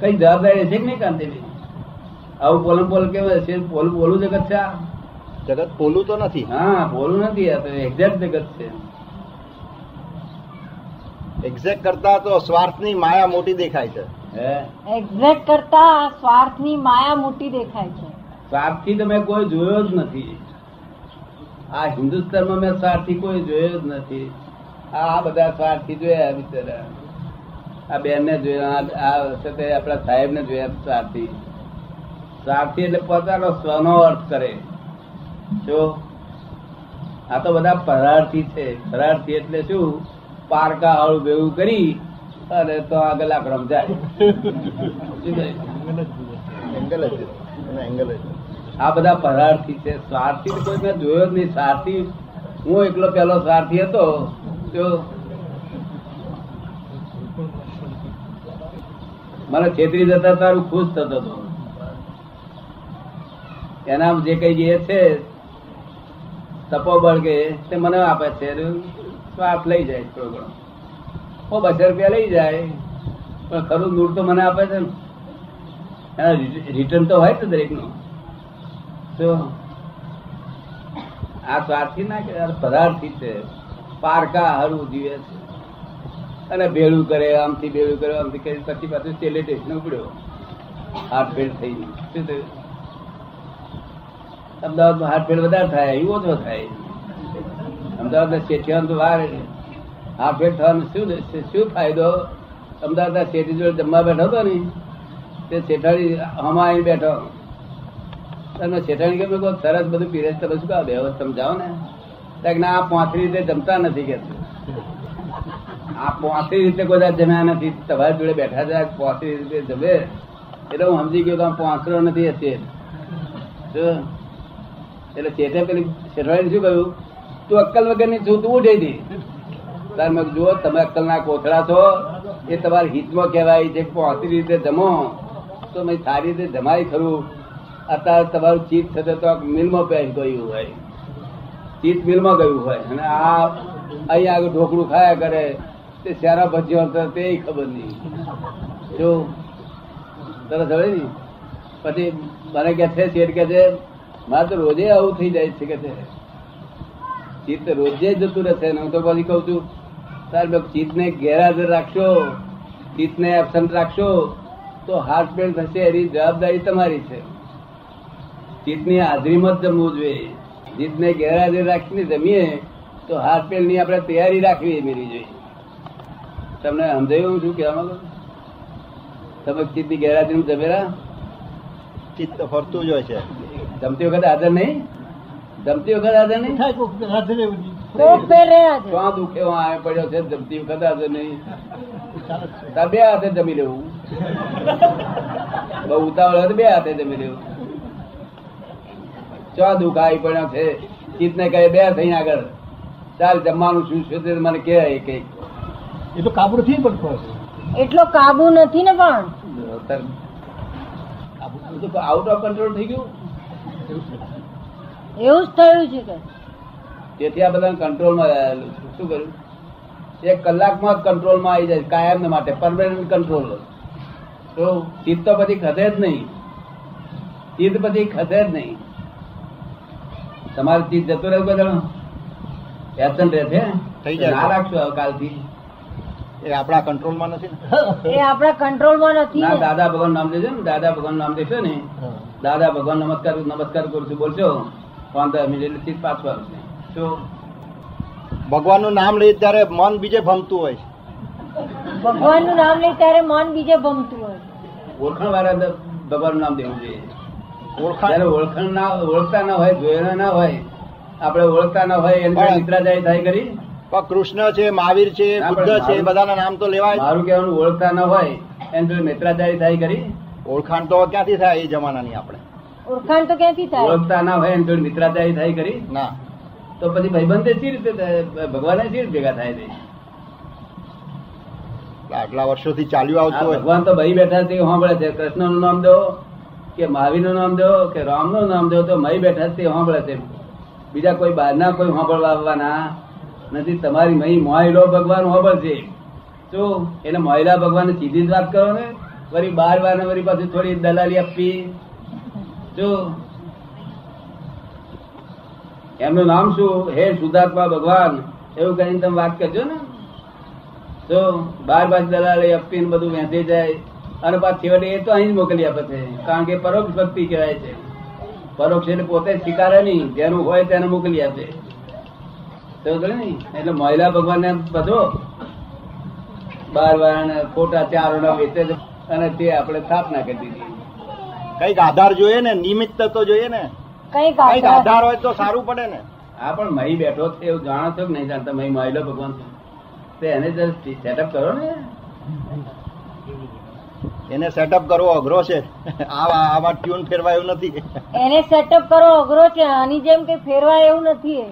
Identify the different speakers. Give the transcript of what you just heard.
Speaker 1: કઈ જવાબદારી છે કે નહીં કાંતિભાઈ? આવું પોલમ પોલ કેવું છે પોલું પોલું જગત છે આ.
Speaker 2: જગત પોલું તો નથી.
Speaker 1: હા પોલું નથી આ તો એક્ઝેક્ટ જગત છે.
Speaker 2: એક્ઝેક્ટ કરતા તો સ્વાર્થની માયા મોટી દેખાય છે.
Speaker 1: હે?
Speaker 3: એક્ઝેક્ટ કરતા સ્વાર્થની માયા મોટી દેખાય છે.
Speaker 1: સ્વાર્થી તો મેં કોઈ જોયો જ નથી. આ હિન્દુસ્તાનમાં મેં સ્વાર્થી કોઈ જોયો જ નથી. આ આ બધા સ્વાર્થી જોયા બિચારા. આ બેન ને જોયા આ વખતે આપણા સાહેબ ને જોયા સ્વાર્થી સ્વાર્થી એટલે પોતાનો સ્વનો અર્થ કરે. જો આ તો બધા પરાર્થી છે. પરાર્થી એટલે શું? પારકા હળું ભેગું કરી અને તો આગળ આક્રમ જાય. આ બધા પરાર્થી છે. સ્વાર્થી કોઈ મેં જોયો જ નહીં. સ્વાર્થી હું એકલો પેલો સ્વાર્થી હતો. તો મને છેતરી જતા તારું ખુશ થતો હતો એના જે કઈ જે છે, તપોબળ કે તે મને આપે છે તો આપ લઈ જાય થોડો ઘણો. ઓ, બસો રૂપિયા લઈ જાય, પણ ખરું નૂર તો મને આપે છે ને. રિટર્ન તો હોય ને દરેકનું. તો આ સ્વાર્થી ના કે પદાર્થી છે. પારકા હરું જીવે છે. અને ભેળું કરે, આમથી ભેળું કરે, આમથી કરી, પછી પાછું છેલ્લે સ્ટેશન ઉપડ્યો. હાથ ફેલ થઈ શું થયું? અમદાવાદમાં હાથ ફેર વધારે થાય અહીં ઓછો થાય. અમદાવાદના શેઠિયાનો તો વાર હાથ ફેલ થવાનો શું શું ફાયદો? અમદાવાદના શેઠી જોડે જમવા બેઠો હતો ને, તે શેઠાણી હમા આવીને બેઠો. તમે શેઠાણી કે કહો સરસ બધું પીરે તમે શું કહો? વ્યવસ્થા સમજાવો ને. ના પોંથરી રીતે જમતા નથી કે આ પોંથરી રીતે કોઈ જમ્યા નથી, તમારી જોડે બેઠા છે આ રીતે જમે. એટલે હું સમજી ગયો કે આમ પોંથરો નથી જો, એટલે ચેતે પેલી શેઠવાડીને શું કહ્યું? તું અક્કલ વગરની છું, તું ઉઠી હતી તાર મેં જુઓ, તમે અક્કલના કોથળા છો, એ તમારા હિતમાં કહેવાય છે પોંથરી રીતે જમો. તો મેં સારી રીતે જમાય ખરું. અત્યારે તમારું ચીત થશે તો મિલમાં પહેરી ગયું હોય. ચીત મિલમાં ગયું હોય. અને આ અહીંયા આગળ ઢોકળું ખાયા કરે. તે સારા ભજીઓ હતો તે ખબર નહીં. જો તરત હવે ને પછી મને કે છે, શેઠ કે છે, મારે તો રોજે આવું થઈ જાય છે કે છે. ચિત્ત રોજે જતું રહેશે હું તો પછી કહું છું, તાર ચિત્તને ગેરહાજર રાખશો, ચિત્તને એબસન્ટ રાખશો, તો હાર્ટ પેન થશે, એની જવાબદારી તમારી છે. ચિત્તની હાજરીમાં જ જમવું જોઈએ. ચિત્તને ગેરહાજર રાખીને જમીએ, તો હાર્ટ પેનની આપણે તૈયારી રાખવી મેળવી જોઈએ. તમને સમજાયું શું કહેવા માંગો તમે ચિત્તની ગેરહાજરીમાં જમેલા
Speaker 2: ચિત્ત ફરતું જ હોય છે.
Speaker 1: જમતી વખતે હાજર નહીં? જમતી વખતે હાજર નહીં?
Speaker 3: કોક ફેર રહ્યા
Speaker 1: ક્યાં દુખે આવે પડ્યો છે જમતી વખતે હાજર નહીં. તાર બે હાથે જમી લેવું. બહુ ઉતાવળ હોય બે હાથે જમી લેવું. ચા દુઃખ આવી પડ્યો છે? ચિત્તને કહે બે થઈ આગળ. ચાલ જમવાનું શું છે મને કે કઈ
Speaker 4: એ તો કાબુ નથી પણ
Speaker 3: એટલો કાબુ નથી ને પણ.
Speaker 1: આઉટ ઓફ કંટ્રોલ થઈ ગયું.
Speaker 3: એવું જ થયું છે કે.
Speaker 1: તેથી આ બધા કંટ્રોલમાં શું કર્યું? એક કલાકમાં જ કંટ્રોલમાં આવી જાય કાયમ માટે પરમાનન્ટ કંટ્રોલ તો ચિત્ત તો પછી ખસે જ નહીં. ચિત્ત પછી ખસે જ નહીં. તમારું ચિત્ત જતું રહેવું બધા એબસન્ટ રહેશે
Speaker 2: થઈ
Speaker 1: ના રાખશો હવે કાલથી.
Speaker 2: એ આપણા કંટ્રોલમાં નથી ને.
Speaker 3: એ આપણા કંટ્રોલમાં નથી
Speaker 1: ના. દાદા ભગવાન નામ દેજો ને. દાદા ભગવાન નામ દેશો ને. દાદા ભગવાન નમસ્કાર નમસ્કાર કરું છું. બોલશો? પંદર મિનિટ ચિત્ત પાછું આવશે. શું?
Speaker 2: ભગવાનનું નામ લઈ ત્યારે મન બીજે ભમતું હોય. ભગવાન
Speaker 3: ભગવાનનું નામ લઈ ત્યારે મન બીજે ભમતું હોય.
Speaker 1: ઓળખાણ વાળા ભગવાનનું નામ દેવું જોઈએ.
Speaker 2: ઓળખાણ?
Speaker 1: ઓળખાણ ના ઓળખતા ના હોય જોયેલા ના હોય આપણે ઓળખતા ના હોય એની
Speaker 2: પણ-
Speaker 1: મિત્રાજાઈ થાય કરી
Speaker 2: કૃષ્ણ છે મહાવીર છે બુદ્ધ છે બધાના નામ તો લેવાય
Speaker 1: મારું કહેવાનું ઓળખતા ન હોય એની જોડે મિત્રાચારી થાય કરી
Speaker 2: ઓળખાણ તો ક્યાંથી થાય એ જમાનાની આપણે.
Speaker 3: ઓળખાણ તો ક્યાંથી થાય?
Speaker 1: ઓળખતા ના હોય એની જોડે મિત્રાચારી થાય કરી
Speaker 2: ના.
Speaker 1: તો પછી ભાઈબંધ સી રીતે ભગવાન સી રીતે ભેગા થાય છે?
Speaker 2: આટલા વર્ષોથી ચાલ્યું આવતું હોય.
Speaker 1: ભગવાન તો ભાઈ બેઠા છે સાંભળે છે. કૃષ્ણનું નામ દો કે મહાવીરનું નામ દો કે રામનું નામ દો તો મહી બેઠા છે સાંભળે છે. બીજા કોઈ બહારના કોઈ સાંભળવા આવવાના નથી, તમારી મહી મોયલો ભગવાન હોબળશે તો એને મોયલા ભગવાન સીધી જ વાત કરો ને. વળી બાર ને વળી પાછી થોડી દલાલી આપવી. જો એમનું નામ શું? હે સુધાત્મા ભગવાન. એવું કરીને તમે વાત કરજો ને. તો બાર બાર દલાલી આપી ને બધું વેંધે જાય. અને પાછી વડે એ તો અહીં જ મોકલી આપે છે. કારણ કે પરોક્ષ ભક્તિ કહેવાય છે. પરોક્ષ એટલે પોતે સ્વીકારે નહીં. જેનું હોય તેને મોકલી આપે. એટલે મહિલા ભગવાનને બધો બાર વાર ખોટા ચારો વેચે અને તે આપણે સ્થાપના કરી દીધી.
Speaker 2: કંઈક આધાર જોઈએ ને? નિમિત્ત તો જોઈએ ને?
Speaker 3: કંઈક આધાર.
Speaker 2: હોય તો સારું પડે ને?
Speaker 1: હા પણ મહી બેઠો છે એવું જાણો છો કે નહીં જાણતા? મહી મહિલો ભગવાન છે. તે એને સેટઅપ કરો ને
Speaker 2: એને સેટઅપ કરવો અઘરો છે. આવા આવા ટ્યુન ફેરવા એવું નથી.
Speaker 3: એને સેટઅપ કરવો અઘરો છે. આની જેમ કે ફેરવાય એવું નથી.